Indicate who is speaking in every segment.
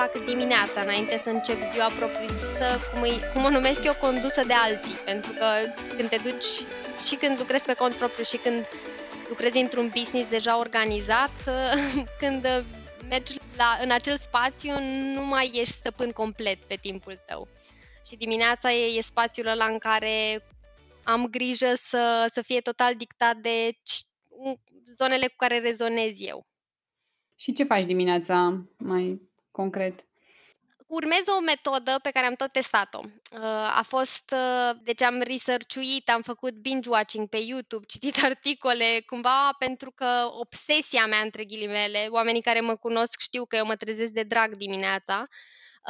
Speaker 1: fac dimineața, înainte să încep ziua propriu-zisă, cum, îi, cum o numesc eu, condusă de alții. Pentru că când te duci și când lucrezi pe cont propriu și când lucrezi într-un business deja organizat, când mergi la, în acel spațiu, nu mai ești stăpân complet pe timpul tău. Și dimineața e, e spațiul ăla în care am grijă să, să fie total dictat de zonele cu care rezonez eu.
Speaker 2: Și ce faci dimineața mai concret?
Speaker 1: Urmez o metodă pe care am tot testat-o. Uh, a fost, uh, deci am researchuit, am făcut binge-watching pe YouTube, citit articole, cumva pentru că obsesia mea, între ghilimele, oamenii care mă cunosc știu că eu mă trezesc de drag dimineața,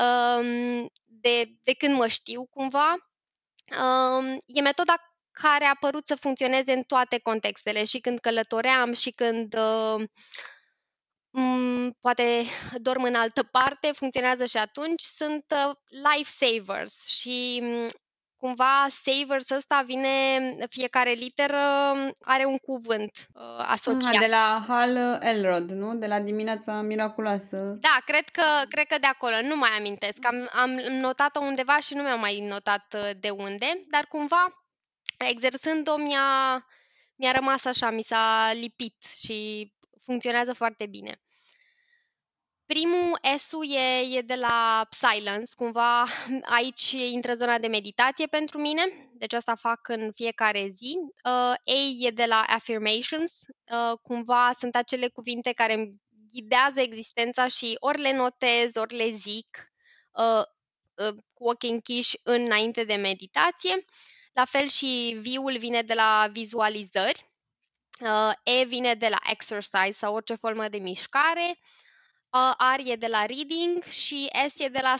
Speaker 1: um, de, de când mă știu cumva, um, e metoda care a părut să funcționeze în toate contextele, și când călătoream, și când uh, m- poate dorm în altă parte, funcționează și atunci, sunt uh, lifesavers și mm, cumva savers ăsta vine, fiecare literă are un cuvânt uh, asociat.
Speaker 2: De la Hal Elrod, nu? De la dimineața miraculoasă.
Speaker 1: Da, cred că, cred că de acolo, nu mai amintesc. Am, am notat-o undeva și nu mi-am mai notat uh, de unde, dar cumva exersând-o mi-a, mi-a rămas așa, mi s-a lipit și funcționează foarte bine. Primul s e, e de la Silence, cumva aici intră zona de meditație pentru mine, deci asta fac în fiecare zi. Uh, A e de la Affirmations, uh, cumva sunt acele cuvinte care îmi ghidează existența și ori le notez, ori le zic uh, uh, cu ochii închiși înainte de meditație. La fel și viul vine de la vizualizări, uh, E vine de la exercise sau orice formă de mișcare, uh, R e de la reading și S e de la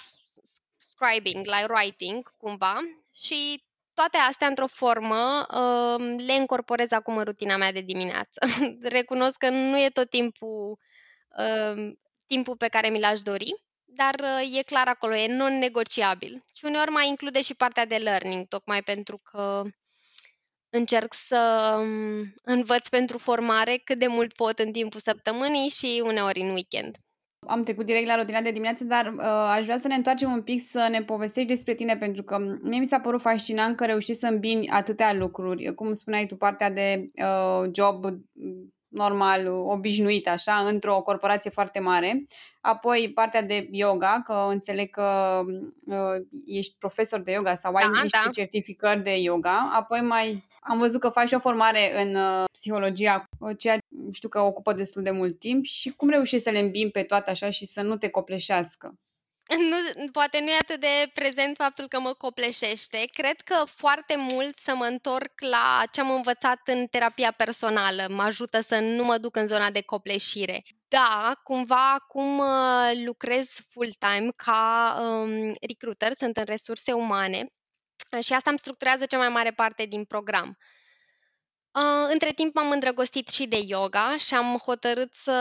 Speaker 1: scribing, la writing, cumva. Și toate astea, într-o formă, uh, le incorporez acum în rutina mea de dimineață. Recunosc că nu e tot timpul, uh, timpul pe care mi l-aș dori, dar uh, e clar acolo, e non-negociabil. Și uneori mai include și partea de learning, tocmai pentru că încerc să um, învăț pentru formare cât de mult pot în timpul săptămânii și uneori în weekend.
Speaker 2: Am trecut direct la rutina de dimineață, dar uh, aș vrea să ne întoarcem un pic să ne povestești despre tine, pentru că mie mi s-a părut fascinant că reușești să îmbini atâtea lucruri, cum spuneai tu, partea de uh, job normal, obișnuit așa, într-o corporație foarte mare. Apoi partea de yoga, că înțeleg că uh, ești profesor de yoga sau ai da, niște da. certificări de yoga. Apoi mai am văzut că faci o formare în uh, psihologia, ceea știu că ocupă destul de mult timp și cum reușești să le îmbim pe toate așa și să nu te copleșească?
Speaker 1: Nu, poate nu e atât de prezent faptul că mă copleșește. Cred că foarte mult să mă întorc la ce am învățat în terapia personală. Mă ajută să nu mă duc în zona de copleșire. Da, cumva acum uh, lucrez full-time ca um, recruiter, sunt în resurse umane și asta îmi structurează cea mai mare parte din program. Uh, între timp m-am îndrăgostit și de yoga și am hotărât să,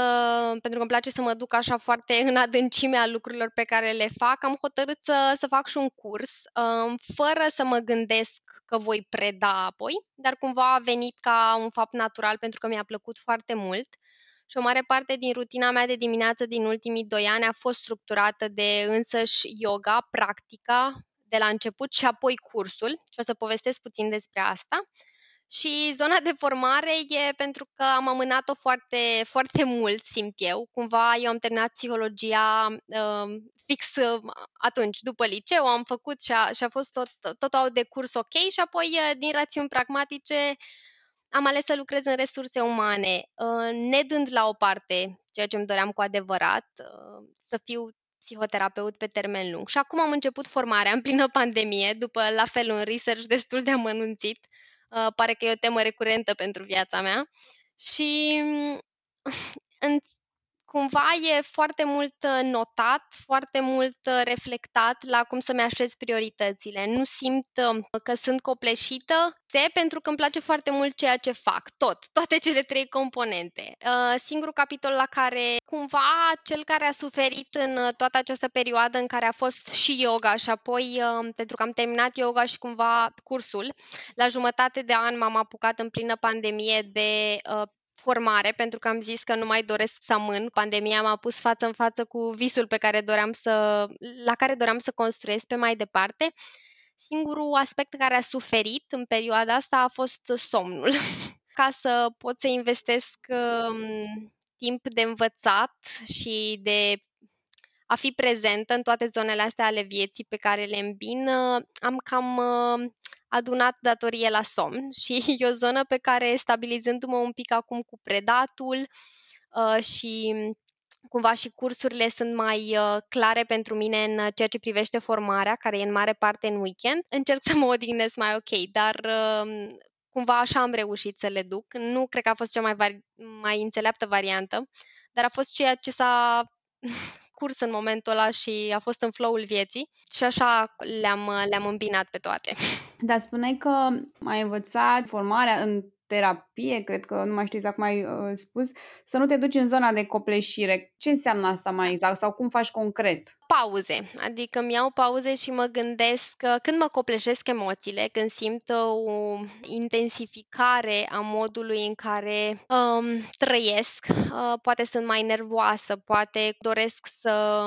Speaker 1: pentru că îmi place să mă duc așa foarte în adâncimea lucrurilor pe care le fac, am hotărât să, să fac și un curs, uh, fără să mă gândesc că voi preda apoi, dar cumva a venit ca un fapt natural pentru că mi-a plăcut foarte mult. Și o mare parte din rutina mea de dimineață din ultimii doi ani a fost structurată de însăși yoga, practica, de la început și apoi cursul și o să povestesc puțin despre asta. Și zona de formare e pentru că am amânat-o foarte, foarte mult, simt eu. Cumva eu am terminat psihologia uh, fix uh, atunci, după liceu, am făcut și a, și a fost tot, tot, tot de curs ok și apoi, uh, din rațiuni pragmatice, am ales să lucrez în resurse umane, uh, ne dând la o parte ceea ce îmi doream cu adevărat, uh, să fiu psihoterapeut pe termen lung. Și acum am început formarea în plină pandemie, după la fel un research destul de amănunțit. Uh, pare că e o temă recurentă pentru viața mea. Și în, cumva e foarte mult uh, notat, foarte mult uh, reflectat la cum să-mi așez prioritățile. Nu simt uh, că sunt copleșită, se pentru că îmi place foarte mult ceea ce fac, tot, toate cele trei componente. Singurul capitol la care cumva cel care a suferit în toată această perioadă în care a fost și yoga și apoi pentru că am terminat yoga și cumva cursul, la jumătate de an m-am apucat în plină pandemie de formare, pentru că am zis că nu mai doresc să amân. Pandemia m-a pus față în față cu visul pe care doream să, la care doream să construiesc pe mai departe. Singurul aspect care a suferit în perioada asta a fost somnul. Ca să pot să investesc um, timp de învățat și de a fi prezentă în toate zonele astea ale vieții pe care le îmbin, uh, am cam uh, adunat datorie la somn și e o zonă pe care, stabilizându-mă un pic acum cu predatul uh, și cumva și cursurile sunt mai clare pentru mine în ceea ce privește formarea, care e în mare parte în weekend, încerc să mă odihnesc mai ok, dar cumva așa am reușit să le duc. Nu cred că a fost cea mai, vari- mai înțeleaptă variantă, dar a fost ceea ce s-a curs în momentul ăla și a fost în flow-ul vieții și așa le-am, le-am îmbinat pe toate.
Speaker 2: Dar spuneai că ai învățat formarea în terapie, cred că nu mai știu exact cum ai uh, spus, să nu te duci în zona de copleșire. Ce înseamnă asta mai exact sau cum faci concret?
Speaker 1: Pauze, adică mi iau pauze și mă gândesc că când mă copleșesc emoțiile, când simt o intensificare a modului în care um, trăiesc, uh, poate sunt mai nervoasă, poate doresc să,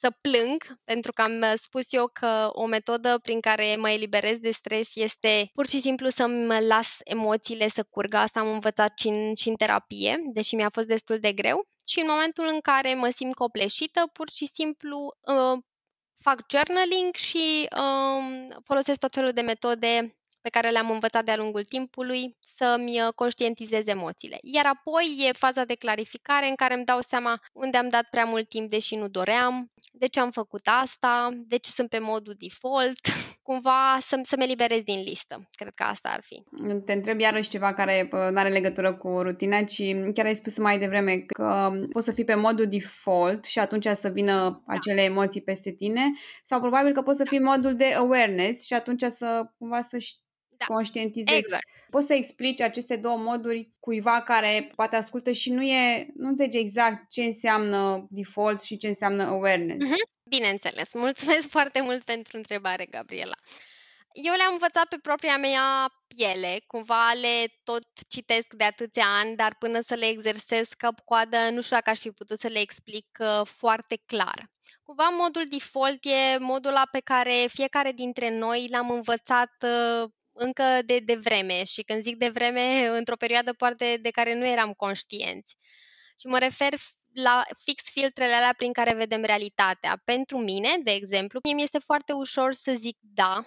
Speaker 1: să plâng, pentru că am spus eu că o metodă prin care mă eliberez de stres este pur și simplu să-mi las emoțiile să curgă. Asta am învățat și în, și în terapie, deși mi-a fost destul de greu și în momentul în care mă simt copleșită, pur și simplu uh, fac journaling și uh, folosesc tot felul de metode pe care le-am învățat de-a lungul timpului să-mi uh, conștientizez emoțiile. Iar apoi e faza de clarificare în care îmi dau seama unde am dat prea mult timp deși nu doream, de ce am făcut asta, de ce sunt pe modul default, cumva să, să-mi eliberez din listă. Cred că asta ar fi.
Speaker 2: Te întreb iarăși ceva care nu are legătură cu rutina, ci chiar ai spus mai devreme că poți să fii pe modul default și atunci să vină da. acele emoții peste tine sau probabil că poți să fii în modul de awareness și atunci să cumva să știi da. conștientizezi.
Speaker 1: Exact.
Speaker 2: Poți să explici aceste două moduri cuiva care poate ascultă și nu e, nu înțelege exact ce înseamnă default și ce înseamnă awareness.
Speaker 1: Mm-hmm. Bineînțeles. Mulțumesc foarte mult pentru întrebare, Gabriela. Eu le-am învățat pe propria mea piele, cumva le tot citesc de atâția ani, dar până să le exersez cap-coadă, nu știu dacă aș fi putut să le explic uh, foarte clar. Cumva modul default e modul pe care fiecare dintre noi l-am învățat uh, încă de, de vreme și când zic de vreme, într-o perioadă poate de care nu eram conștienți. Și mă refer la fix filtrele alea prin care vedem realitatea. Pentru mine, de exemplu, mie mi este foarte ușor să zic da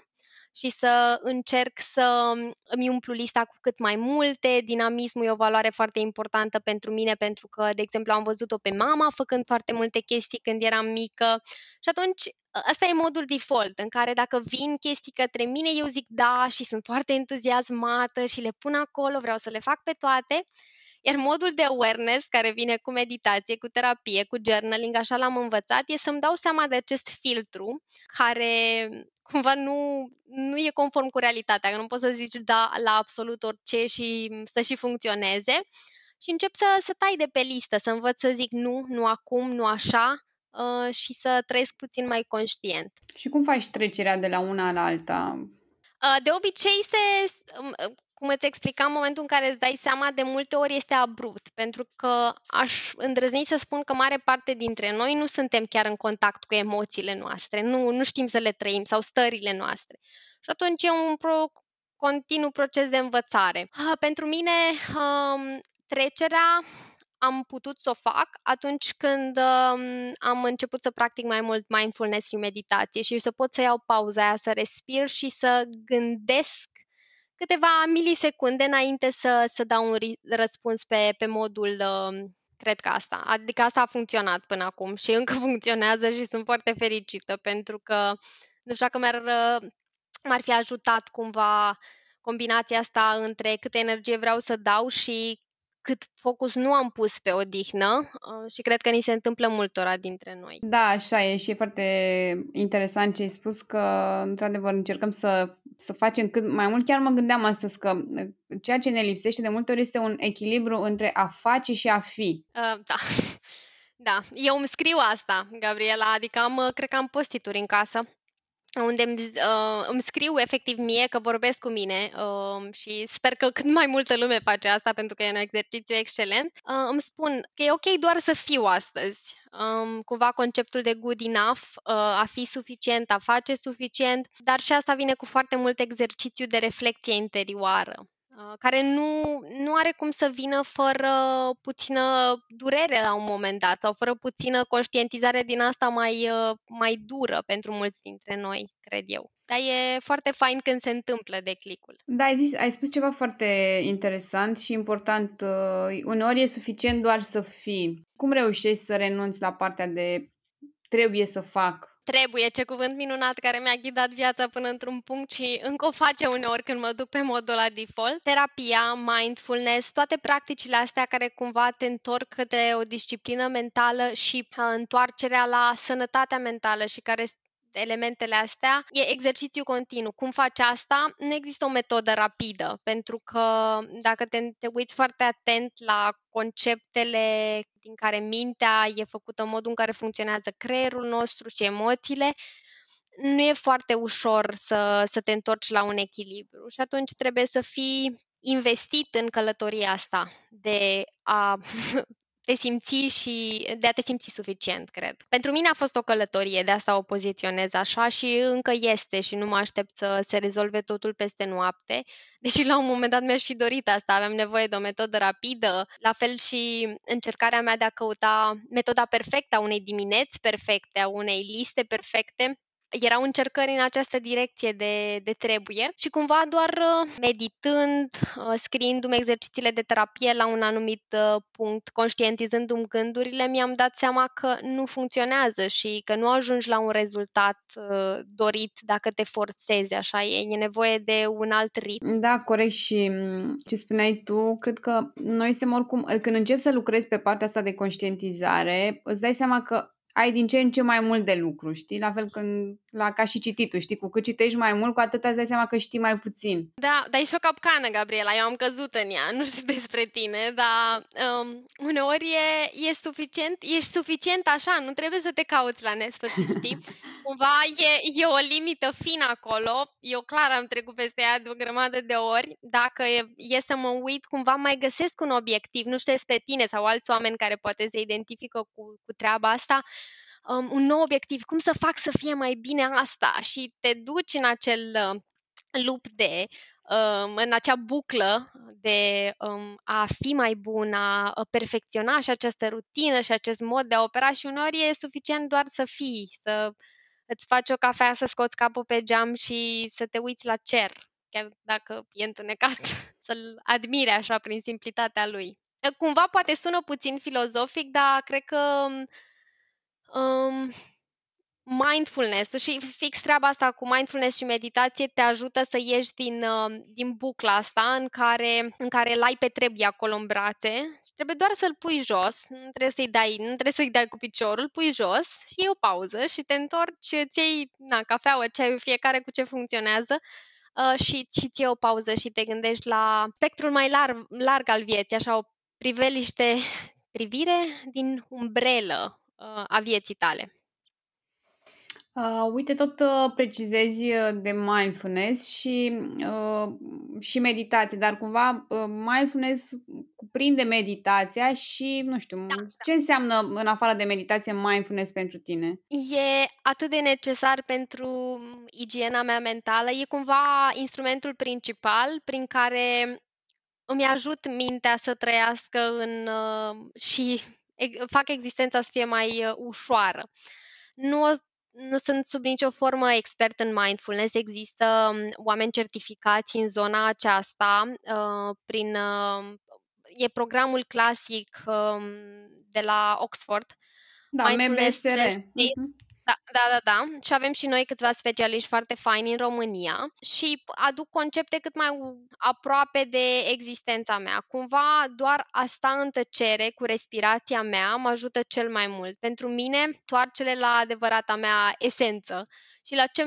Speaker 1: și să încerc să îmi umplu lista cu cât mai multe. Dinamismul e o valoare foarte importantă pentru mine pentru că, de exemplu, am văzut-o pe mama făcând foarte multe chestii când eram mică și atunci Asta e modul default, în care dacă vin chestii către mine, eu zic da și sunt foarte entuziasmată și le pun acolo, vreau să le fac pe toate. Iar modul de awareness, care vine cu meditație, cu terapie, cu journaling, așa l-am învățat, e să-mi dau seama de acest filtru care cumva nu, nu e conform cu realitatea, că nu poți să zici da la absolut orice și să și funcționeze. Și încep să, să tai de pe listă, să învăț să zic nu, nu acum, nu așa, uh, și să trăiesc puțin mai conștient.
Speaker 2: Și cum faci trecerea de la una la alta?
Speaker 1: Uh, de obicei se, um, cum îți explicam, în momentul în care îți dai seama, de multe ori este abrupt, pentru că aș îndrăzni să spun că mare parte dintre noi nu suntem chiar în contact cu emoțiile noastre, nu, nu știm să le trăim sau stările noastre. Și atunci e un pro, continuu proces de învățare. Uh, pentru mine, um, trecerea am putut să o fac atunci când um, am început să practic mai mult mindfulness și meditație și să pot să iau pauza aia, să respir și să gândesc câteva milisecunde înainte să, să dau un răspuns pe, pe modul um, cred că asta. Adică asta a funcționat până acum și încă funcționează și sunt foarte fericită pentru că nu știu dacă mi-ar, m-ar fi ajutat cumva combinația asta între câtă energie vreau să dau și cât focus nu am pus pe odihnă uh, și cred că ni se întâmplă multora dintre noi.
Speaker 2: Da, așa e și e foarte interesant ce ai spus că într-adevăr încercăm să, să facem cât mai mult. Chiar mă gândeam astăzi că uh, ceea ce ne lipsește de multe ori este un echilibru între a face și a fi.
Speaker 1: Uh, da. Da, eu îmi scriu asta, Gabriela, adică am, cred că am postituri în casă unde îmi, uh, îmi scriu efectiv mie că vorbesc cu mine uh, și sper că cât mai multă lume face asta pentru că e un exercițiu excelent. Uh, îmi spun că e ok doar să fiu astăzi. Um, cumva conceptul de good enough, uh, a fi suficient, a face suficient, dar și asta vine cu foarte mult exercițiu de reflecție interioară. Uh, care nu, nu are cum să vină fără puțină durere la un moment dat sau fără puțină conștientizare din asta mai, uh, mai dură pentru mulți dintre noi, cred eu. Dar e foarte fain când se întâmplă declicul.
Speaker 2: Da, ai, zis, ai spus ceva foarte interesant și important. Uh, uneori e suficient doar să fii. Cum reușești să renunți la partea de trebuie să fac
Speaker 1: Trebuie, ce cuvânt minunat care mi-a ghidat viața până într-un punct și încă o face uneori când mă duc pe modul la default. Terapia, mindfulness, toate practicile astea care cumva te întorc către o disciplină mentală și uh, întoarcerea la sănătatea mentală și care elementele astea, e exercițiu continuu. Cum faci asta? Nu există o metodă rapidă, pentru că dacă te, te uiți foarte atent la conceptele din care mintea e făcută, modul în care funcționează creierul nostru și emoțiile, nu e foarte ușor să, să te întorci la un echilibru și atunci trebuie să fii investit în călătoria asta de a te simți și de a te simți suficient, cred. Pentru mine a fost o călătorie, de asta o poziționez așa și încă este și nu mă aștept să se rezolve totul peste noapte, deși la un moment dat mi-aș fi dorit asta, aveam nevoie de o metodă rapidă, la fel și încercarea mea de a căuta metoda perfectă a unei dimineți perfecte, a unei liste perfecte, erau încercări în această direcție de, de trebuie și cumva doar uh, meditând, uh, scriindu-mi exercițiile de terapie la un anumit uh, punct, conștientizându-mi gândurile, mi-am dat seama că nu funcționează și că nu ajungi la un rezultat dorit dacă te forțezi așa, e, e nevoie de un alt ritm.
Speaker 2: Da, corect și mm, ce spuneai tu, cred că noi suntem oricum, când începi să lucrezi pe partea asta de conștientizare, îți dai seama că ai din ce în ce mai mult de lucru, știi? La fel când, la, ca și cititul, știi? Cu cât citești mai mult, cu atât îți dai seama că știi mai puțin.
Speaker 1: Da, dar e și o capcană, Gabriela, eu am căzut în ea, nu știu despre tine, dar um, uneori e, e suficient, ești suficient așa, nu trebuie să te cauți la nesfârșit, știi? Cumva e, e o limită fină acolo, eu clar am trecut peste ea de o grămadă de ori, dacă e, e să mă uit, cumva mai găsesc un obiectiv, nu știu despre tine sau alți oameni care poate se identifică cu, cu treaba asta, um, un nou obiectiv, cum să fac să fie mai bine asta și te duci în acel uh, lup de um, în acea buclă de um, a fi mai bun, a perfecționa și această rutină și acest mod de a opera și uneori e suficient doar să fii, să îți faci o cafea, să scoți capul pe geam și să te uiți la cer, chiar dacă e întunecat, să-l admire așa prin simplitatea lui. Cumva poate sună puțin filozofic, dar cred că Um, mindfulness și fix treaba asta cu mindfulness și meditație te ajută să ieși din, uh, din bucla asta în care, în care îl ai pe trebuie acolo în brațe și trebuie doar să-l pui jos, nu trebuie să-i dai, nu trebuie să-i dai cu piciorul, pui jos și e o pauză și te întorci, îți iei na, cafeaua, ceaiul, fiecare cu ce funcționează uh, și, și ți o pauză și te gândești la spectrul mai larg, larg al vieții, așa o priveliște, privire din umbrelă, uh, a vieții tale?
Speaker 2: Uh, uite, tot uh, precizezi uh, de mindfulness și, uh, și meditație, dar cumva uh, mindfulness cuprinde meditația și, nu știu, da, da. ce înseamnă în afară de meditație mindfulness pentru tine?
Speaker 1: E atât de necesar pentru igiena mea mentală, e cumva instrumentul principal prin care îmi ajut mintea să trăiască în uh, și fac existența să fie mai uh, ușoară. Nu, nu sunt sub nicio formă expert în mindfulness. Există um, oameni certificați în zona aceasta uh, prin uh, e programul clasic um, de la Oxford.
Speaker 2: Da, MBSR.
Speaker 1: Da, da, da, da. Și avem și noi câțiva specialiști foarte faini în România și aduc concepte cât mai aproape de existența mea. Cumva doar a sta în tăcere cu respirația mea mă ajută cel mai mult. Pentru mine, toarcele la adevărata mea esență și la ce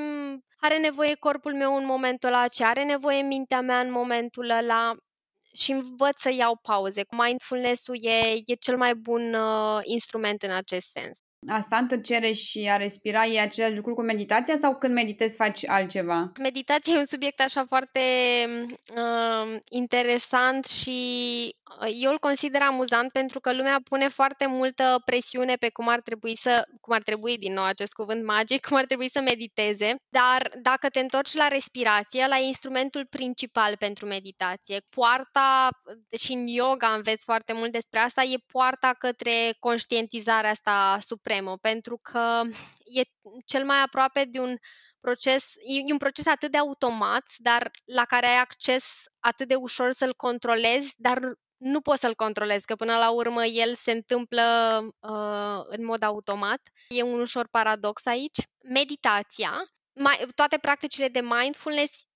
Speaker 1: are nevoie corpul meu în momentul ăla, ce are nevoie mintea mea în momentul ăla și învăț să iau pauze. Mindfulness-ul e, e cel mai bun uh, instrument în acest sens.
Speaker 2: A sta în tăcere și a respira e același lucru cu meditația sau când meditezi faci altceva?
Speaker 1: Meditația e un subiect așa foarte uh, interesant și uh, eu îl consider amuzant pentru că lumea pune foarte multă presiune pe cum ar trebui să, cum ar trebui din nou acest cuvânt magic, cum ar trebui să mediteze, dar dacă te întorci la respirație, la instrumentul principal pentru meditație. Poarta, și în yoga înveți foarte mult despre asta, e poarta către conștientizarea asta supremă, pentru că e cel mai aproape de un proces, e un proces atât de automat, dar la care ai acces atât de ușor să-l controlezi, dar nu poți să-l controlezi, că până la urmă el se întâmplă uh, în mod automat. E un ușor paradox aici. Meditația, mai, toate practicile de mindfulness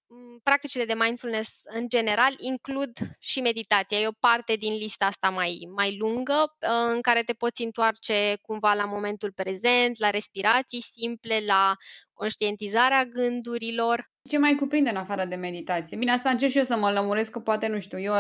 Speaker 1: practicile de mindfulness în general includ și meditația. E o parte din lista asta mai, mai lungă în care te poți întoarce cumva la momentul prezent, la respirații simple, la conștientizarea gândurilor.
Speaker 2: Ce mai cuprinde în afară de meditație? Bine, asta încerc și eu să mă lămuresc, că poate, nu știu, eu,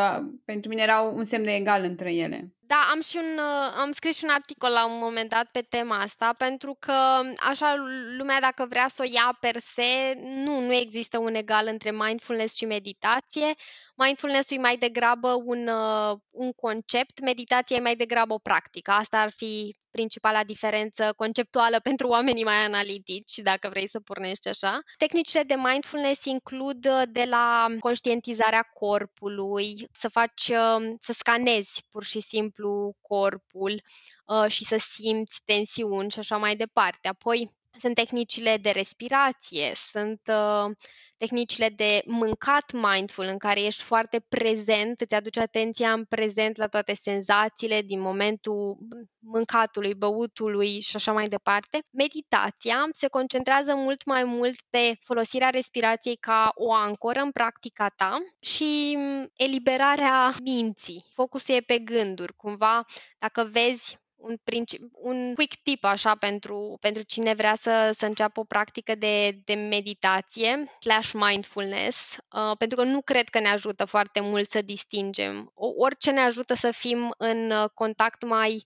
Speaker 2: pentru mine era un semn de egal între ele.
Speaker 1: Da, am și un, uh, am scris și un articol la un moment dat pe tema asta, pentru că așa lumea dacă vrea să o ia per se, nu, nu există un egal între mindfulness și meditație. Mindfulness-ul e mai degrabă un, uh, un concept, meditația e mai degrabă o practică. Asta ar fi principala diferență conceptuală pentru oamenii mai analitici, dacă vrei să pornești așa. Tehnicile de mindfulness includ uh, de la conștientizarea corpului, să faci, uh, să scanezi pur și simplu corpul uh, și să simți tensiuni și așa mai departe. Apoi sunt tehnicile de respirație, sunt uh, tehnicile de mâncat mindful, în care ești foarte prezent, îți aduci atenția în prezent la toate senzațiile din momentul mâncatului, băutului și așa mai departe. Meditația se concentrează mult mai mult pe folosirea respirației ca o ancoră în practica ta și eliberarea minții. Focusul e pe gânduri. Cumva, dacă vezi un, princip, un quick tip așa pentru, pentru cine vrea să, să înceapă o practică de, de meditație slash mindfulness, uh, pentru că nu cred că ne ajută foarte mult să distingem. O, orice ne ajută să fim în uh, contact mai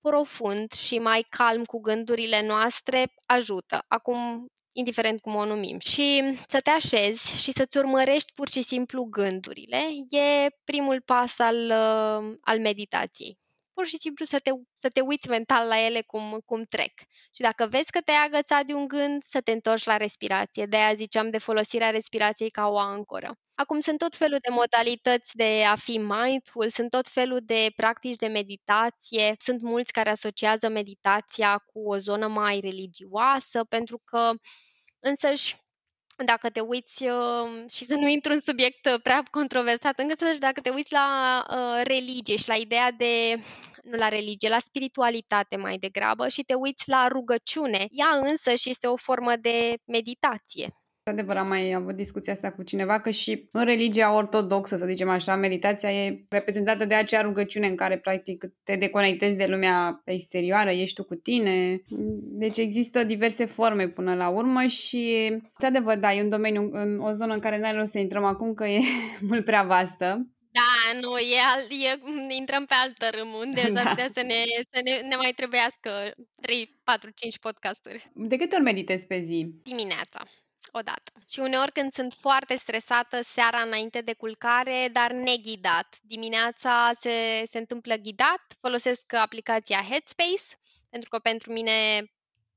Speaker 1: profund și mai calm cu gândurile noastre ajută. Acum, indiferent cum o numim. Și să te așezi și să-ți urmărești pur și simplu gândurile e primul pas al, uh, al meditației pur și simplu să te, să te uiți mental la ele cum, cum trec. Și dacă vezi că te-ai agățat de un gând, să te întorci la respirație. De aia ziceam de folosirea respirației ca o ancoră. Acum sunt tot felul de modalități de a fi mindful, sunt tot felul de practici de meditație, sunt mulți care asociază meditația cu o zonă mai religioasă, pentru că însăși dacă te uiți uh, și să nu intru în subiect uh, prea controversat, încă să dacă te uiți la uh, religie și la ideea de, nu la religie, la spiritualitate mai degrabă și te uiți la rugăciune, ea însă și este o formă de meditație.
Speaker 2: Adevăr, am mai avut discuția asta cu cineva că și în religia ortodoxă, să zicem așa, meditația e reprezentată de acea rugăciune în care practic te deconectezi de lumea exterioară, ești tu cu tine. Deci există diverse forme până la urmă și, de adevăr, da, e un domeniu, în o zonă în care n-ai rost să intrăm acum, că e mult prea vastă.
Speaker 1: Da, nu, e, al, e intrăm pe altă râmă, unde da. să, ne, să ne, ne mai trebuiască 3, 4, 5 podcasturi.
Speaker 2: De câte ori meditezi pe zi?
Speaker 1: Dimineața odată. Și uneori când sunt foarte stresată seara înainte de culcare, dar neghidat. Dimineața se, se întâmplă ghidat, folosesc aplicația Headspace, pentru că pentru mine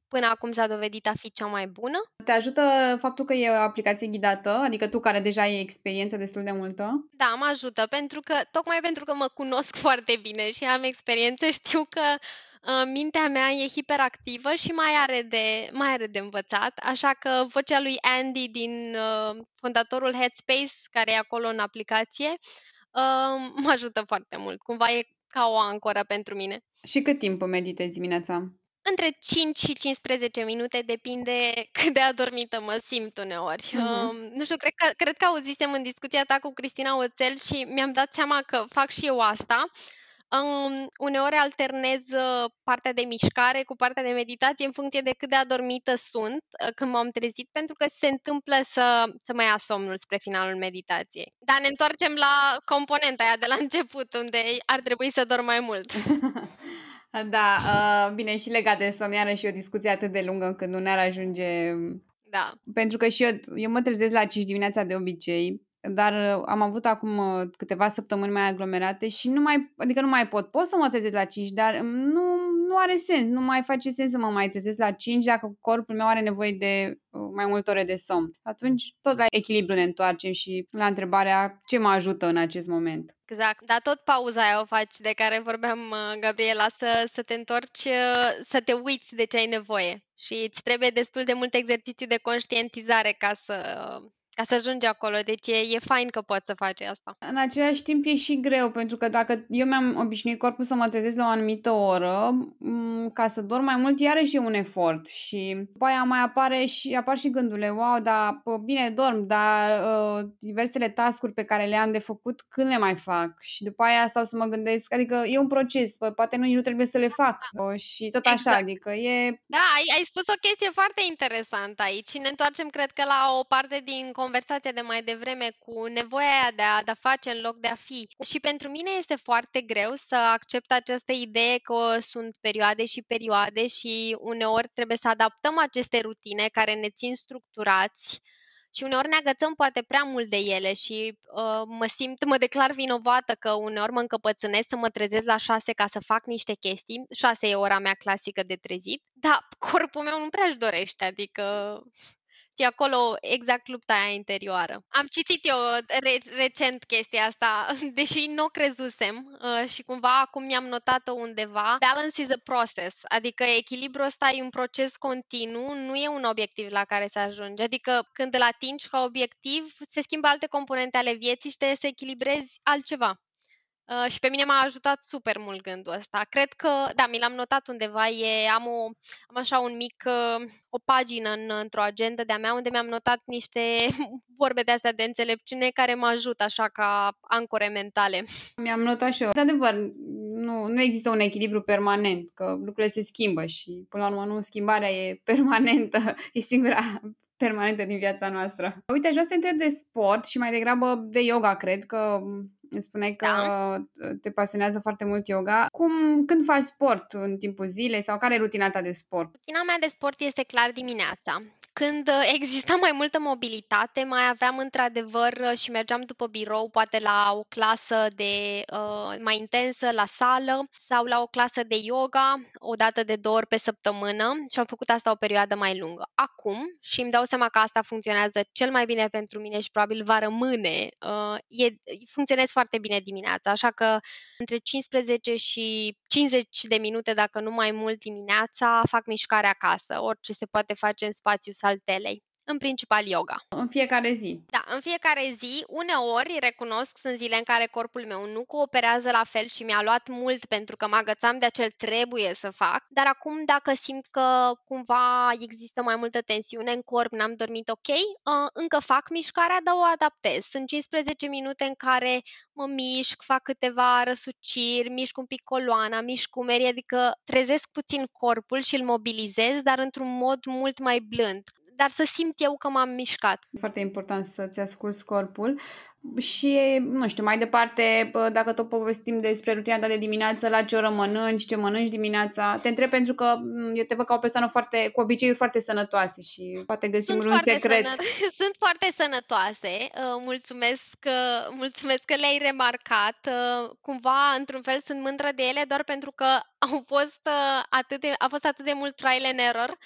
Speaker 1: până acum s-a dovedit a fi cea mai bună.
Speaker 2: Te ajută faptul că e o aplicație ghidată, adică tu care deja ai experiență destul de multă?
Speaker 1: Da, mă ajută, pentru că, tocmai pentru că mă cunosc foarte bine și am experiență, știu că Uh, mintea mea e hiperactivă și mai are de, mai are de învățat, așa că vocea lui Andy din uh, fondatorul Headspace, care e acolo în aplicație, uh, mă ajută foarte mult. Cumva e ca o ancoră pentru mine.
Speaker 2: Și cât timp meditezi dimineața?
Speaker 1: Între 5 și 15 minute, depinde cât de adormită mă simt uneori. Uh-huh. Uh, nu știu, cred că, cred că auzisem în discuția ta cu Cristina Oțel și mi-am dat seama că fac și eu asta. Um, uneori alternez uh, partea de mișcare cu partea de meditație în funcție de cât de adormită sunt uh, când m-am trezit, pentru că se întâmplă să, să mă ia somnul spre finalul meditației. Dar ne întoarcem la componenta aia de la început, unde ar trebui să dorm mai mult.
Speaker 2: Da, uh, bine, și legat de somn, iarăși o discuție atât de lungă încât nu ne-ar ajunge...
Speaker 1: Da.
Speaker 2: Pentru că și eu, eu mă trezesc la 5 dimineața de obicei, dar uh, am avut acum uh, câteva săptămâni mai aglomerate și nu mai, adică nu mai pot. Pot să mă trezesc la 5, dar um, nu, nu are sens, nu mai face sens să mă mai trezesc la 5 dacă corpul meu are nevoie de uh, mai multe ore de somn. Atunci tot la echilibru ne întoarcem și la întrebarea ce mă ajută în acest moment.
Speaker 1: Exact, dar tot pauza aia o faci de care vorbeam, Gabriela, să, să te întorci, să te uiți de ce ai nevoie și îți trebuie destul de mult exercițiu de conștientizare ca să ca să ajungi acolo, deci e, e fain că poți să faci asta.
Speaker 2: În același timp e și greu, pentru că dacă eu mi-am obișnuit corpul să mă trezesc la o anumită oră, ca să dorm mai mult, iarăși e un efort și după aia mai apare și, apar și gândurile, wow, dar pă, bine, dorm, dar uh, diversele tascuri pe care le-am de făcut, când le mai fac? Și după aia stau să mă gândesc, adică e un proces, pă, poate nu, nu trebuie să le fac uh, și tot așa, exact. adică e...
Speaker 1: Da, ai, ai spus o chestie foarte interesantă aici și ne întoarcem, cred că, la o parte din conversația de mai devreme cu nevoia aia de a, de a face în loc de a fi. Și pentru mine este foarte greu să accept această idee că sunt perioade și perioade și uneori trebuie să adaptăm aceste rutine care ne țin structurați și uneori ne agățăm poate prea mult de ele și uh, mă simt, mă declar vinovată că uneori mă încăpățânesc să mă trezesc la șase ca să fac niște chestii. Șase e ora mea clasică de trezit, dar corpul meu nu prea își dorește, adică și acolo exact lupta aia interioară. Am citit eu re- recent chestia asta, deși nu o crezusem uh, și cumva acum mi-am notat-o undeva. Balance is a process, adică echilibrul ăsta e un proces continuu, nu e un obiectiv la care să ajungi. Adică când îl atingi ca obiectiv, se schimbă alte componente ale vieții și trebuie să echilibrezi altceva. Uh, și pe mine m-a ajutat super mult gândul ăsta. Cred că, da, mi l-am notat undeva, e, am, o, am așa un mic, uh, o pagină în, într-o agenda de-a mea unde mi-am notat niște vorbe de astea de înțelepciune care mă ajută așa ca ancore mentale.
Speaker 2: Mi-am notat și eu. De adevăr, nu, nu există un echilibru permanent, că lucrurile se schimbă și până la urmă nu schimbarea e permanentă, e singura permanentă din viața noastră. Uite, aș vrea să te întreb de sport și mai degrabă de yoga, cred că îmi spuneai că da. te pasionează foarte mult yoga. Cum, când faci sport în timpul zilei sau care e rutina ta de sport?
Speaker 1: Rutina mea de sport este clar dimineața. Când uh, exista mai multă mobilitate, mai aveam într-adevăr uh, și mergeam după birou, poate la o clasă de uh, mai intensă, la sală sau la o clasă de yoga, o dată de două ori pe săptămână și am făcut asta o perioadă mai lungă. Acum, și îmi dau seama că asta funcționează cel mai bine pentru mine și probabil va rămâne, uh, e, funcționez foarte bine dimineața, așa că între 15 și 50 de minute, dacă nu mai mult dimineața, fac mișcare acasă, orice se poate face în spațiu al telei. În principal yoga.
Speaker 2: În fiecare zi?
Speaker 1: Da, în fiecare zi. Uneori, recunosc, sunt zile în care corpul meu nu cooperează la fel și mi-a luat mult pentru că mă agățam de acel trebuie să fac, dar acum dacă simt că cumva există mai multă tensiune în corp, n-am dormit ok, uh, încă fac mișcarea, dar o adaptez. Sunt 15 minute în care mă mișc, fac câteva răsuciri, mișc un pic coloana, mișc umerii, adică trezesc puțin corpul și îl mobilizez, dar într-un mod mult mai blând dar să simt eu că m-am mișcat.
Speaker 2: Foarte important să-ți asculți corpul și, nu știu, mai departe, dacă tot povestim despre rutina ta de dimineață, la ce oră mănânci, ce mănânci dimineața, te întreb pentru că eu te văd ca o persoană foarte, cu obiceiuri foarte sănătoase și poate găsim Sunt un secret. Sănă...
Speaker 1: Sunt foarte sănătoase, uh, mulțumesc, uh, mulțumesc că le-ai remarcat. Uh, cumva, într-un fel, sunt mândră de ele doar pentru că au fost atât de, a fost atât de mult trial and error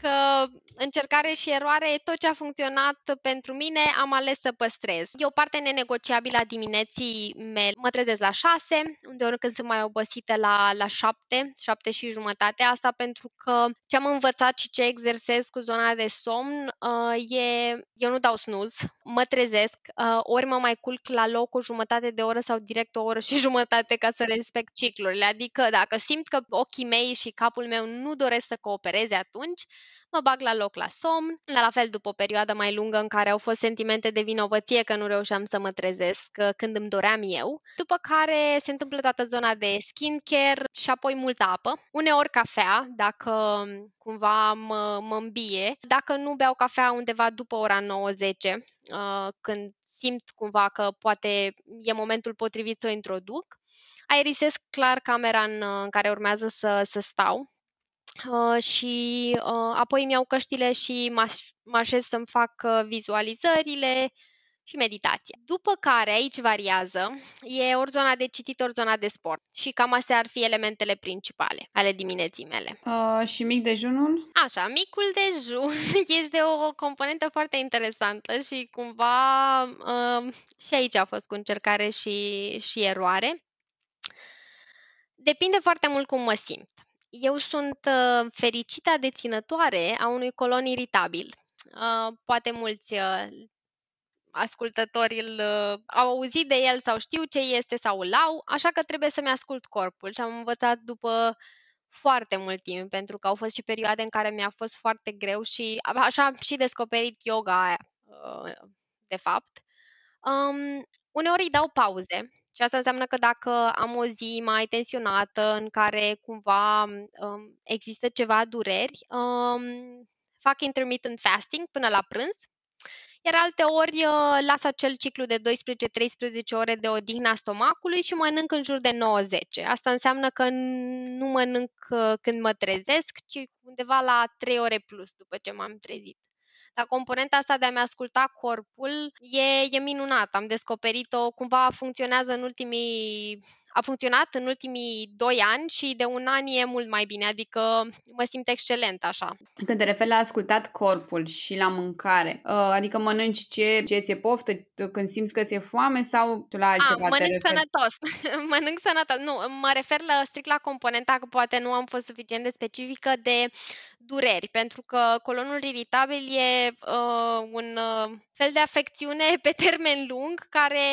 Speaker 1: că încercare și eroare e tot ce a funcționat pentru mine, am ales să păstrez. E o parte nenegociabilă a dimineții mele. Mă trezesc la 6, unde când sunt mai obosită la, la 7, 7 și jumătate. Asta pentru că ce am învățat și ce exersez cu zona de somn uh, e, eu nu dau snuz, mă trezesc, uh, ori mă mai culc la loc o jumătate de oră sau direct o oră și jumătate ca să respect ciclurile. Adică dacă simt că ochii mei și capul meu nu doresc să coopereze atunci, mă bag la loc la somn, la fel după o perioadă mai lungă în care au fost sentimente de vinovăție că nu reușeam să mă trezesc uh, când îmi doream eu, după care se întâmplă toată zona de skincare și apoi multă apă, uneori cafea, dacă um, cumva mă, mă îmbie, dacă nu beau cafea undeva după ora 9-10, uh, când simt cumva că poate e momentul potrivit să o introduc. Aerisesc clar camera în, în care urmează să, să stau Uh, și uh, apoi îmi iau căștile și mă așez să-mi fac uh, vizualizările și meditație. După care, aici variază, e ori zona de citit, ori zona de sport. Și cam astea ar fi elementele principale ale dimineții mele.
Speaker 2: Uh, și mic dejunul?
Speaker 1: Așa, micul dejun este o componentă foarte interesantă și cumva uh, și aici a fost cu încercare și, și eroare. Depinde foarte mult cum mă simt. Eu sunt uh, fericita deținătoare a unui colon iritabil. Uh, poate mulți uh, ascultători îl, au auzit de el sau știu ce este sau îl au, așa că trebuie să-mi ascult corpul și am învățat după foarte mult timp, pentru că au fost și perioade în care mi-a fost foarte greu și așa am și descoperit yoga aia, de fapt. Um, uneori îi dau pauze și asta înseamnă că dacă am o zi mai tensionată, în care cumva um, există ceva dureri, um, fac intermittent fasting până la prânz, iar alte ori uh, las acel ciclu de 12-13 ore de odihnă a stomacului și mănânc în jur de 9-10. Asta înseamnă că nu mănânc uh, când mă trezesc, ci undeva la 3 ore plus după ce m-am trezit. Dar componenta asta de a-mi asculta corpul e, e minunată. Am descoperit-o, cumva funcționează în ultimii a funcționat în ultimii doi ani și de un an e mult mai bine, adică mă simt excelent așa.
Speaker 2: Când te referi la ascultat corpul și la mâncare, ă, adică mănânci ce, ce ți-e poftă când simți că ți-e foame sau tu la altceva
Speaker 1: a, mănânc
Speaker 2: te referi?
Speaker 1: sănătos. mănânc sănătos. Nu, mă refer la, strict la componenta, că poate nu am fost suficient de specifică, de dureri, pentru că colonul iritabil e uh, un uh, fel de afecțiune pe termen lung care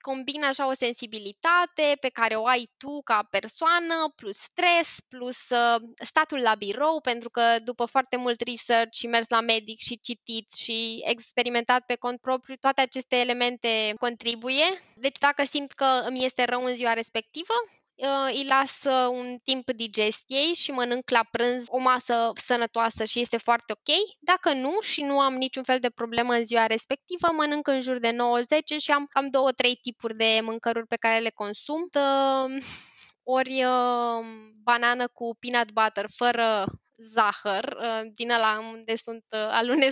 Speaker 1: combină așa o sensibilitate pe care o ai tu ca persoană, plus stres, plus uh, statul la birou, pentru că după foarte mult research și mers la medic și citit și experimentat pe cont propriu, toate aceste elemente contribuie. Deci dacă simt că îmi este rău în ziua respectivă, uh, îi las uh, un timp digestiei și mănânc la prânz o masă sănătoasă și este foarte ok. Dacă nu și nu am niciun fel de problemă în ziua respectivă, mănânc în jur de 9-10 și am cam două, trei tipuri de mâncăruri pe care le consum. Uh, ori banană cu peanut butter fără zahăr, din ăla unde sunt alune 100%,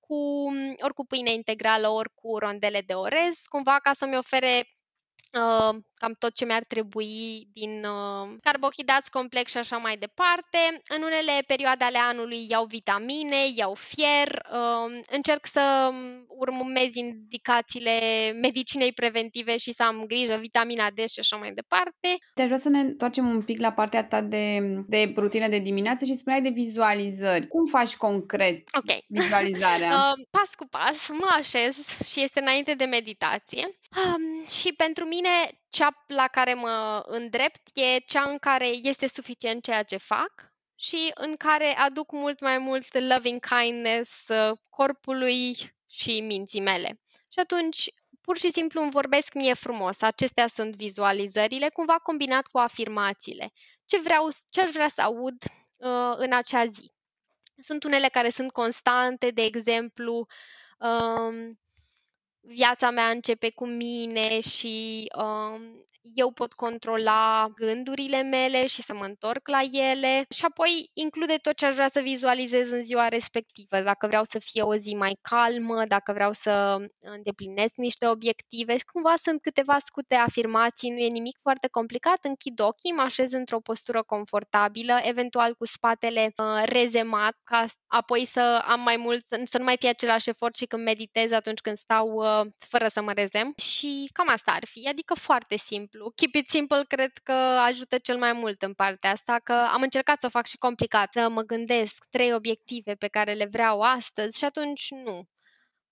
Speaker 1: cu, ori cu pâine integrală, ori cu rondele de orez, cumva ca să-mi ofere uh, cam tot ce mi-ar trebui din uh, carbohidrați complex și așa mai departe. În unele perioade ale anului iau vitamine, iau fier, uh, încerc să urmez indicațiile medicinei preventive și să am grijă, vitamina D și așa mai departe.
Speaker 2: Te-aș vrea să ne întoarcem un pic la partea ta de, de rutine de dimineață și spuneai de vizualizări. Cum faci concret
Speaker 1: okay.
Speaker 2: vizualizarea? uh,
Speaker 1: pas cu pas, mă așez și este înainte de meditație. Um, și pentru mine cea la care mă îndrept e cea în care este suficient ceea ce fac și în care aduc mult mai mult loving kindness uh, corpului și minții mele. Și atunci, pur și simplu îmi vorbesc mie frumos. Acestea sunt vizualizările, cumva combinat cu afirmațiile. Ce, vreau, ce aș vrea să aud uh, în acea zi. Sunt unele care sunt constante, de exemplu, um, viața mea începe cu mine și um, eu pot controla gândurile mele și să mă întorc la ele. Și apoi include tot ce aș vrea să vizualizez în ziua respectivă, dacă vreau să fie o zi mai calmă, dacă vreau să îndeplinesc niște obiective. Cumva sunt câteva scute afirmații, nu e nimic foarte complicat, închid ochii, mă așez într-o postură confortabilă, eventual cu spatele uh, rezemat, ca apoi să am mai mult, să nu mai fie același efort și când meditez atunci când stau uh, fără să mă rezem. Și cam asta ar fi, adică foarte simplu simplu. Keep it simple cred că ajută cel mai mult în partea asta, că am încercat să o fac și complicat, să mă gândesc trei obiective pe care le vreau astăzi și atunci nu.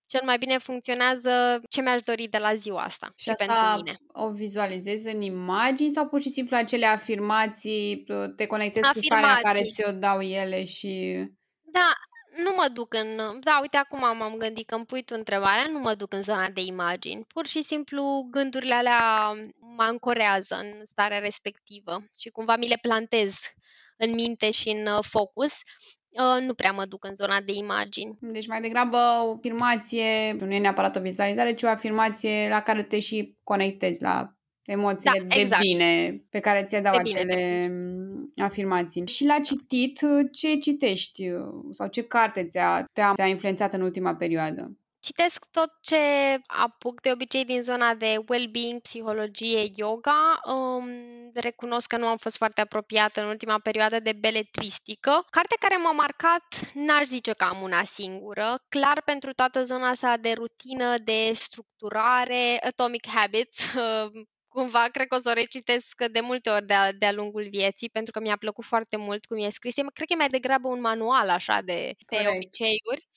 Speaker 1: Cel mai bine funcționează ce mi-aș dori de la ziua asta și, și asta pentru mine.
Speaker 2: o vizualizezi în imagini sau pur și simplu acele afirmații, te conectezi afirmații. cu starea care ți-o dau ele și...
Speaker 1: Da, nu mă duc în... Da, uite, acum m-am gândit că îmi pui tu întrebarea, nu mă duc în zona de imagini. Pur și simplu gândurile alea mă ancorează în starea respectivă și cumva mi le plantez în minte și în uh, focus. uh, nu prea mă duc în zona de imagini.
Speaker 2: Deci mai degrabă o afirmație, nu e neapărat o vizualizare, ci o afirmație la care te și conectezi, la emoțiile
Speaker 1: da, exact.
Speaker 2: de bine pe care ți-e dau de acele bine. afirmații. Și la citit, ce citești sau ce carte ți-a, te-a, te-a influențat în ultima perioadă?
Speaker 1: Citesc tot ce apuc, de obicei din zona de well-being, psihologie, yoga. Um, recunosc că nu am fost foarte apropiată în ultima perioadă de beletristică. Carte care m-a marcat, n-aș zice că am una singură. Clar pentru toată zona asta de rutină, de structurare, Atomic Habits, uh, cumva cred că o să o recitesc de multe ori de-a, de-a lungul vieții, pentru că mi-a plăcut foarte mult cum e scris. Cred că e mai degrabă un manual așa de, de obiceiuri.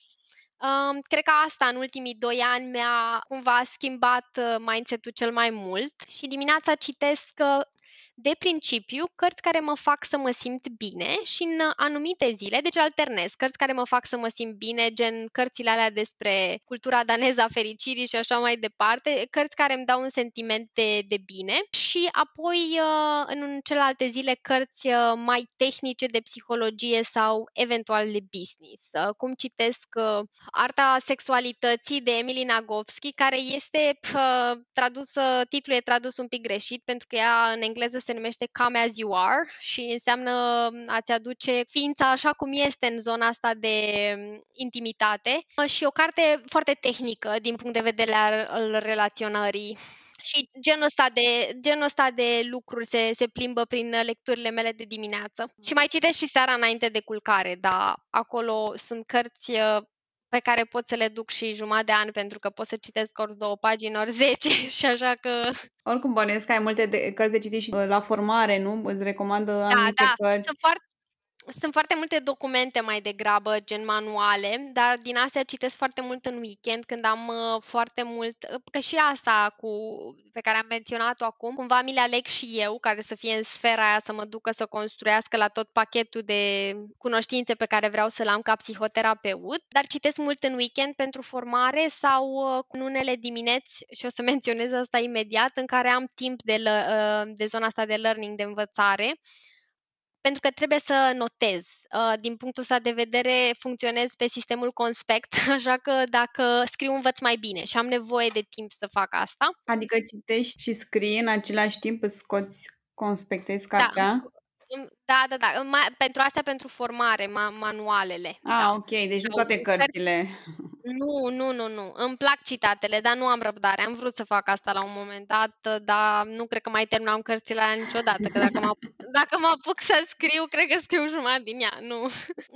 Speaker 1: Um, cred că asta în ultimii doi ani mi-a cumva schimbat uh, mindset-ul cel mai mult și dimineața citesc uh, de principiu, cărți care mă fac să mă simt bine și în anumite zile, deci alternez, cărți care mă fac să mă simt bine, gen cărțile alea despre cultura daneză a fericirii și așa mai departe, cărți care îmi dau un sentiment de, de bine și apoi uh, în celelalte zile cărți uh, mai tehnice de psihologie sau eventual de business, uh, cum citesc Arta sexualității de Emily Nagovski, care este tradusă, titlul e tradus un pic greșit pentru că ea în engleză se numește Come As You Are și înseamnă a-ți aduce ființa așa cum este în zona asta de intimitate și o carte foarte tehnică din punct de vedere al relaționării și genul ăsta de, genul ăsta de lucruri se, se plimbă prin lecturile mele de dimineață. Și mai citesc și seara înainte de culcare, dar acolo sunt cărți pe care pot să le duc și jumătate de an pentru că pot să citesc ori două pagini, ori zece și așa că...
Speaker 2: Oricum bănesc că ai multe de, cărți de citit și la formare, nu? Îți recomandă da, anumite
Speaker 1: da.
Speaker 2: cărți.
Speaker 1: Sunt foarte, sunt foarte multe documente mai degrabă, gen manuale, dar din astea citesc foarte mult în weekend, când am uh, foarte mult, uh, că și asta cu, pe care am menționat-o acum, cumva mi le aleg și eu, care să fie în sfera aia, să mă ducă să construiască la tot pachetul de cunoștințe pe care vreau să-l am ca psihoterapeut, dar citesc mult în weekend pentru formare sau uh, în unele dimineți, și o să menționez asta imediat, în care am timp de, de zona asta de learning, de învățare, pentru că trebuie să notez. Uh, din punctul ăsta de vedere, funcționez pe sistemul conspect, așa că dacă scriu, învăț mai bine și am nevoie de timp să fac asta.
Speaker 2: Adică citești și scrii în același timp, îți scoți, conspectezi da. cartea? Da.
Speaker 1: Da, da, da. Ma- pentru asta, pentru formare, ma- manualele.
Speaker 2: Ah, da. ok. Deci nu toate cărțile.
Speaker 1: Nu, nu, nu, nu. Îmi plac citatele, dar nu am răbdare. Am vrut să fac asta la un moment dat, dar nu cred că mai terminam cărțile alea niciodată. Că dacă mă, dacă mă apuc să scriu, cred că scriu jumătate din ea. Nu,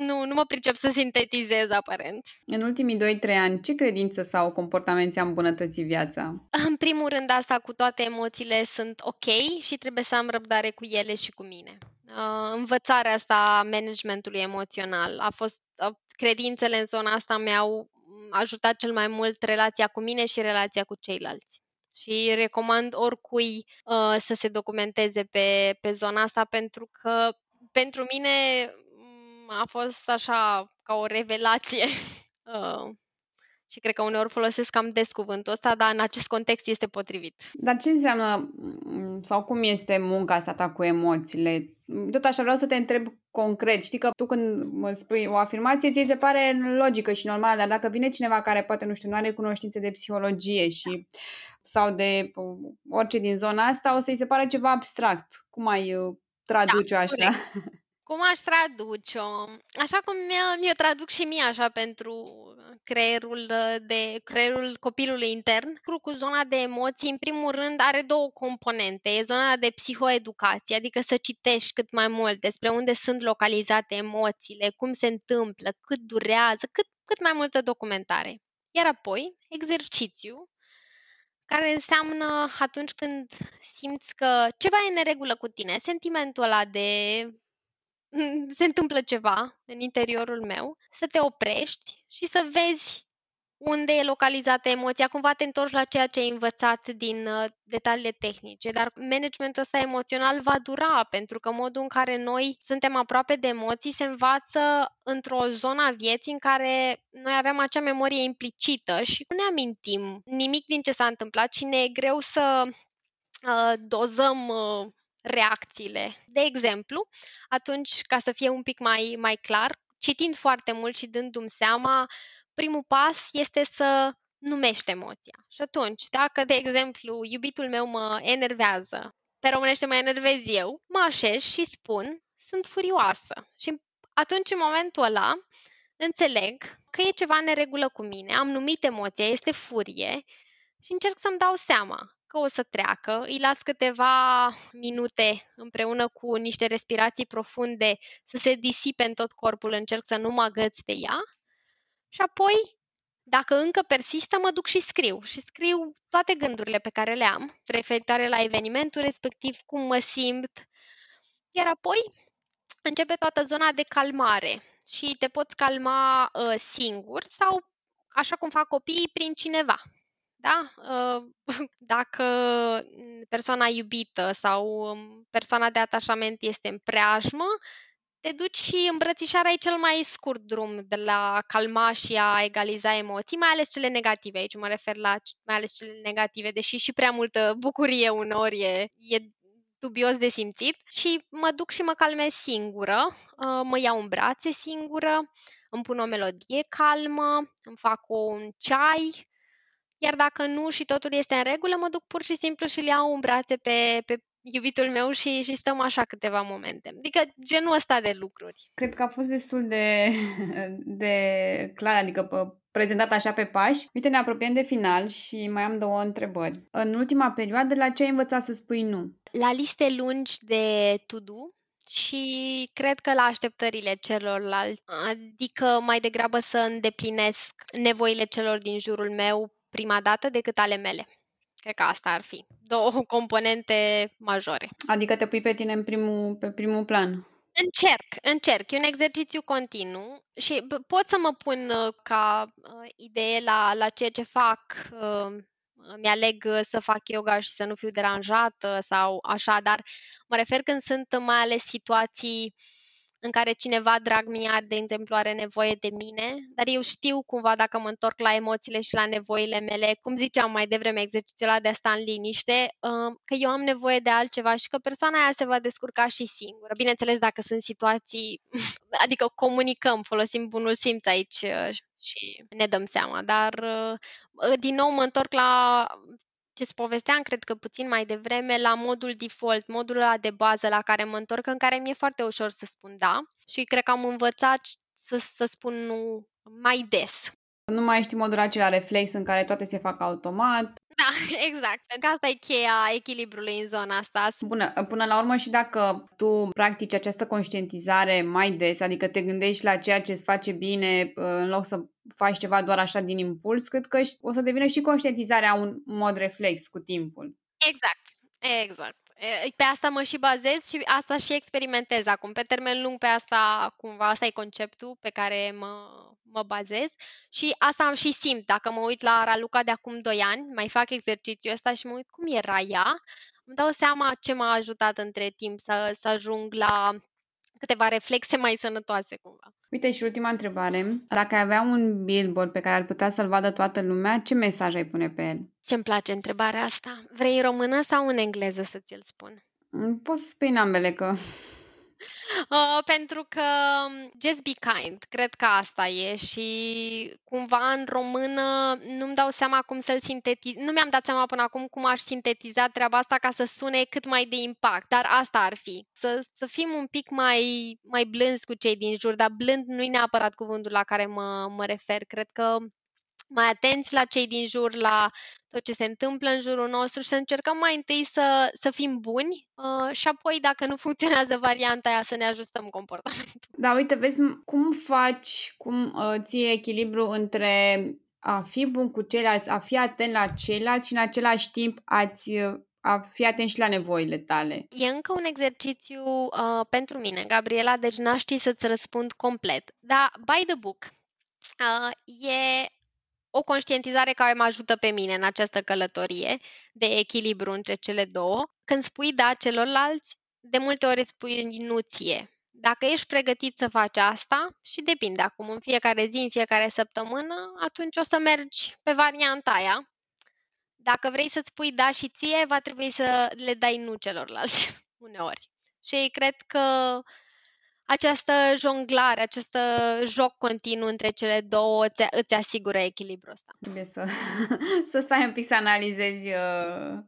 Speaker 1: nu, nu mă pricep să sintetizez, aparent.
Speaker 2: În ultimii 2-3 ani, ce credință sau comportament ți-a îmbunătățit viața?
Speaker 1: În primul rând, asta cu toate emoțiile sunt ok și trebuie să am răbdare cu ele și cu mine. Uh, învățarea asta a managementului emoțional a fost uh, credințele în zona asta mi-au ajutat cel mai mult relația cu mine și relația cu ceilalți. Și recomand oricui uh, să se documenteze pe, pe zona asta pentru că pentru mine mm, a fost așa ca o revelație. Uh, și cred că uneori folosesc cam des cuvântul ăsta, dar în acest context este potrivit.
Speaker 2: Dar ce înseamnă mm, sau cum este munca asta ta cu emoțiile? Tot așa vreau să te întreb concret. Știi că tu când mă spui o afirmație, ți se pare logică și normală, dar dacă vine cineva care poate, nu știu, nu are cunoștințe de psihologie și sau de orice din zona asta, o să-i se pare ceva abstract. Cum ai uh, traduce da, așa?
Speaker 1: Cum aș traduce-o? Așa cum mi-o traduc și mie așa pentru creierul, de, creierul copilului intern. Cu zona de emoții, în primul rând, are două componente. E zona de psihoeducație, adică să citești cât mai mult despre unde sunt localizate emoțiile, cum se întâmplă, cât durează, cât, cât mai multă documentare. Iar apoi, exercițiu, care înseamnă atunci când simți că ceva e în neregulă cu tine, sentimentul ăla de se întâmplă ceva în interiorul meu, să te oprești și să vezi unde e localizată emoția, cumva te întorci la ceea ce ai învățat din uh, detaliile tehnice, dar managementul ăsta emoțional va dura, pentru că modul în care noi suntem aproape de emoții se învață într-o zonă a vieții în care noi aveam acea memorie implicită și nu ne amintim nimic din ce s-a întâmplat și ne e greu să uh, dozăm uh, reacțiile. De exemplu, atunci, ca să fie un pic mai, mai clar, citind foarte mult și dându-mi seama, primul pas este să numești emoția. Și atunci, dacă, de exemplu, iubitul meu mă enervează, pe românește mă enervez eu, mă așez și spun, sunt furioasă. Și atunci, în momentul ăla, înțeleg că e ceva în regulă cu mine, am numit emoția, este furie și încerc să-mi dau seama că o să treacă, îi las câteva minute împreună cu niște respirații profunde să se disipe în tot corpul, încerc să nu mă agăț de ea și apoi, dacă încă persistă, mă duc și scriu. Și scriu toate gândurile pe care le am, referitoare la evenimentul respectiv, cum mă simt, iar apoi începe toată zona de calmare și te poți calma uh, singur sau, așa cum fac copiii, prin cineva. Da? Uh, dacă persoana iubită sau um, persoana de atașament este în preajmă, te duci și îmbrățișarea e cel mai scurt drum de la calma și a egaliza emoții, mai ales cele negative. Aici mă refer la mai ales cele negative, deși și prea multă bucurie uneori e, e dubios de simțit și mă duc și mă calmez singură, uh, mă iau în brațe singură, îmi pun o melodie calmă, îmi fac un ceai, iar dacă nu și totul este în regulă, mă duc pur și simplu și le iau în brațe pe, pe iubitul meu și, și stăm așa câteva momente. Adică genul ăsta de lucruri.
Speaker 2: Cred că a fost destul de, de clar, adică prezentat așa pe pași. Uite, ne apropiem de final și mai am două întrebări. În ultima perioadă, la ce ai învățat să spui nu?
Speaker 1: La liste lungi de to-do, și cred că la așteptările celorlalți, adică mai degrabă să îndeplinesc nevoile celor din jurul meu prima dată decât ale mele. Cred că asta ar fi. Două componente majore.
Speaker 2: Adică te pui pe tine în primul, pe primul plan.
Speaker 1: Încerc, încerc. E un exercițiu continuu și pot să mă pun uh, ca uh, idee la, la ceea ce fac. Uh, mi-aleg să fac yoga și să nu fiu deranjată sau așa, dar mă refer când sunt mai ales situații uh, în care cineva drag mie, de exemplu, are nevoie de mine, dar eu știu cumva dacă mă întorc la emoțiile și la nevoile mele, cum ziceam mai devreme, exercițiul ăla de a sta în liniște, uh, că eu am nevoie de altceva și că persoana aia se va descurca și singură. Bineînțeles, dacă sunt situații, adică comunicăm, folosim bunul simț aici uh, și ne dăm seama, dar uh, din nou mă întorc la ce-ți povesteam, cred că puțin mai devreme, la modul default, modul ăla de bază la care mă întorc, în care mi-e foarte ușor să spun da și cred că am învățat să, să spun nu mai des.
Speaker 2: Nu mai știi modul acela reflex în care toate se fac automat.
Speaker 1: Da, exact. Că asta e cheia echilibrului în zona asta.
Speaker 2: Bună, până la urmă și dacă tu practici această conștientizare mai des, adică te gândești la ceea ce îți face bine în loc să faci ceva doar așa din impuls, cred că o să devină și conștientizarea un mod reflex cu timpul.
Speaker 1: Exact, exact. Pe asta mă și bazez și asta și experimentez acum. Pe termen lung, pe asta, cumva, asta e conceptul pe care mă, mă bazez și asta am și simt. Dacă mă uit la Raluca de acum 2 ani, mai fac exercițiul ăsta și mă uit cum era ea, îmi dau seama ce m-a ajutat între timp să, să ajung la câteva reflexe mai sănătoase cumva.
Speaker 2: Uite și ultima întrebare. Dacă ai avea un billboard pe care ar putea să-l vadă toată lumea, ce mesaj ai pune pe el?
Speaker 1: Ce-mi place întrebarea asta. Vrei în română sau în engleză să ți-l spun?
Speaker 2: Mm, poți să spui în ambele că
Speaker 1: Uh, pentru că um, just be kind, cred că asta e și cumva în română nu-mi dau seama cum să-l sintetizez, nu mi-am dat seama până acum cum aș sintetiza treaba asta ca să sune cât mai de impact, dar asta ar fi, să, să fim un pic mai, mai blânzi cu cei din jur, dar blând nu e neapărat cuvântul la care mă, mă refer, cred că mai atenți la cei din jur, la tot ce se întâmplă în jurul nostru și să încercăm mai întâi să, să fim buni uh, și apoi, dacă nu funcționează varianta aia, să ne ajustăm comportamentul.
Speaker 2: Da, uite, vezi cum faci, cum uh, ții echilibru între a fi bun cu ceilalți, a fi atent la ceilalți și în același timp ați uh, a fi atent și la nevoile tale.
Speaker 1: E încă un exercițiu uh, pentru mine, Gabriela, deci n-aș ști să-ți răspund complet. Dar, by the book, uh, e o conștientizare care mă ajută pe mine în această călătorie de echilibru între cele două. Când spui da celorlalți, de multe ori îți spui nu ție. Dacă ești pregătit să faci asta, și depinde acum, în fiecare zi, în fiecare săptămână, atunci o să mergi pe varianta aia. Dacă vrei să-ți spui da și ție, va trebui să le dai nu celorlalți, uneori. Și cred că această jonglare, acest joc continuu între cele două îți, îți asigură echilibrul ăsta.
Speaker 2: Trebuie să, să stai un pic să analizezi uh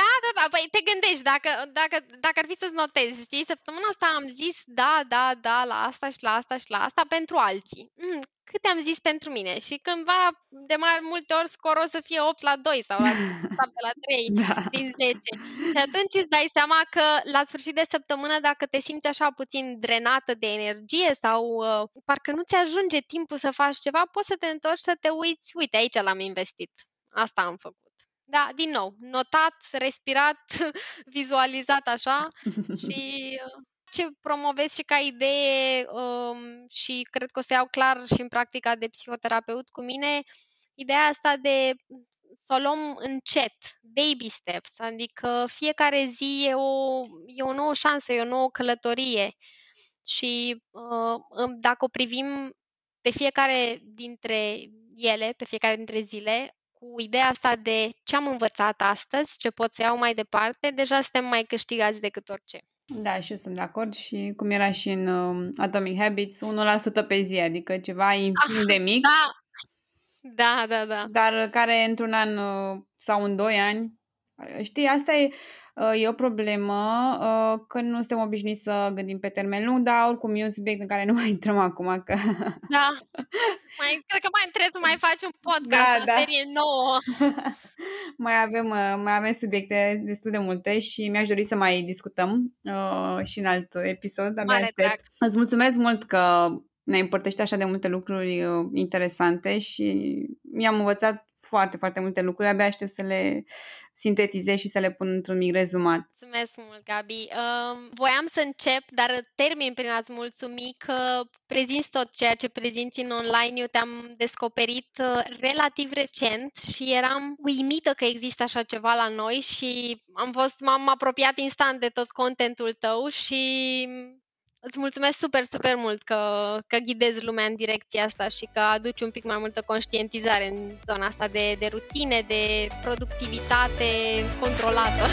Speaker 1: da, da, da, păi te gândești, dacă, dacă, dacă ar fi să-ți notezi, știi, săptămâna asta am zis da, da, da, la asta și la asta și la asta pentru alții. Mm, câte am zis pentru mine? Și cândva, de mai multe ori, scorul o să fie 8 la 2 sau la 7 la 3 da. din 10. Și atunci îți dai seama că la sfârșit de săptămână, dacă te simți așa puțin drenată de energie sau uh, parcă nu ți ajunge timpul să faci ceva, poți să te întorci să te uiți, uite, aici l-am investit. Asta am făcut. Da, din nou, notat, respirat, vizualizat așa și uh, ce promovez și ca idee um, și cred că o să iau clar și în practica de psihoterapeut cu mine, ideea asta de să o luăm încet, baby steps, adică fiecare zi e o, e o nouă șansă, e o nouă călătorie și uh, dacă o privim pe fiecare dintre ele, pe fiecare dintre zile, cu ideea asta de ce am învățat astăzi, ce pot să iau mai departe, deja suntem mai câștigați decât orice.
Speaker 2: Da, și eu sunt de acord și cum era și în uh, Atomic Habits, 1% pe zi, adică ceva infim ah, de mic.
Speaker 1: Da. Da, da, da.
Speaker 2: Dar care într-un an uh, sau în doi ani, știi, asta e, e o problemă uh, că nu suntem obișnuiți să gândim pe termen lung, dar oricum e un subiect în care nu mai intrăm acum. Că...
Speaker 1: Da, mai, cred că mai trebuie să mai faci un podcast, da, o da. serie nouă.
Speaker 2: mai, avem, uh, mai avem subiecte destul de multe și mi-aș dori să mai discutăm uh, și în alt episod.
Speaker 1: Mare drag.
Speaker 2: Îți mulțumesc mult că ne împărtășești așa de multe lucruri uh, interesante și mi-am învățat foarte, foarte multe lucruri. Abia aștept să le sintetizez și să le pun într-un mic rezumat.
Speaker 1: Mulțumesc mult, Gabi. Uh, voiam să încep, dar termin prin a-ți mulțumi că prezinți tot ceea ce prezinți în online. Eu te-am descoperit uh, relativ recent și eram uimită că există așa ceva la noi și am fost, m-am apropiat instant de tot contentul tău și Îți mulțumesc super, super mult că, că ghidezi lumea în direcția asta și că aduci un pic mai multă conștientizare în zona asta de, de rutine, de productivitate controlată.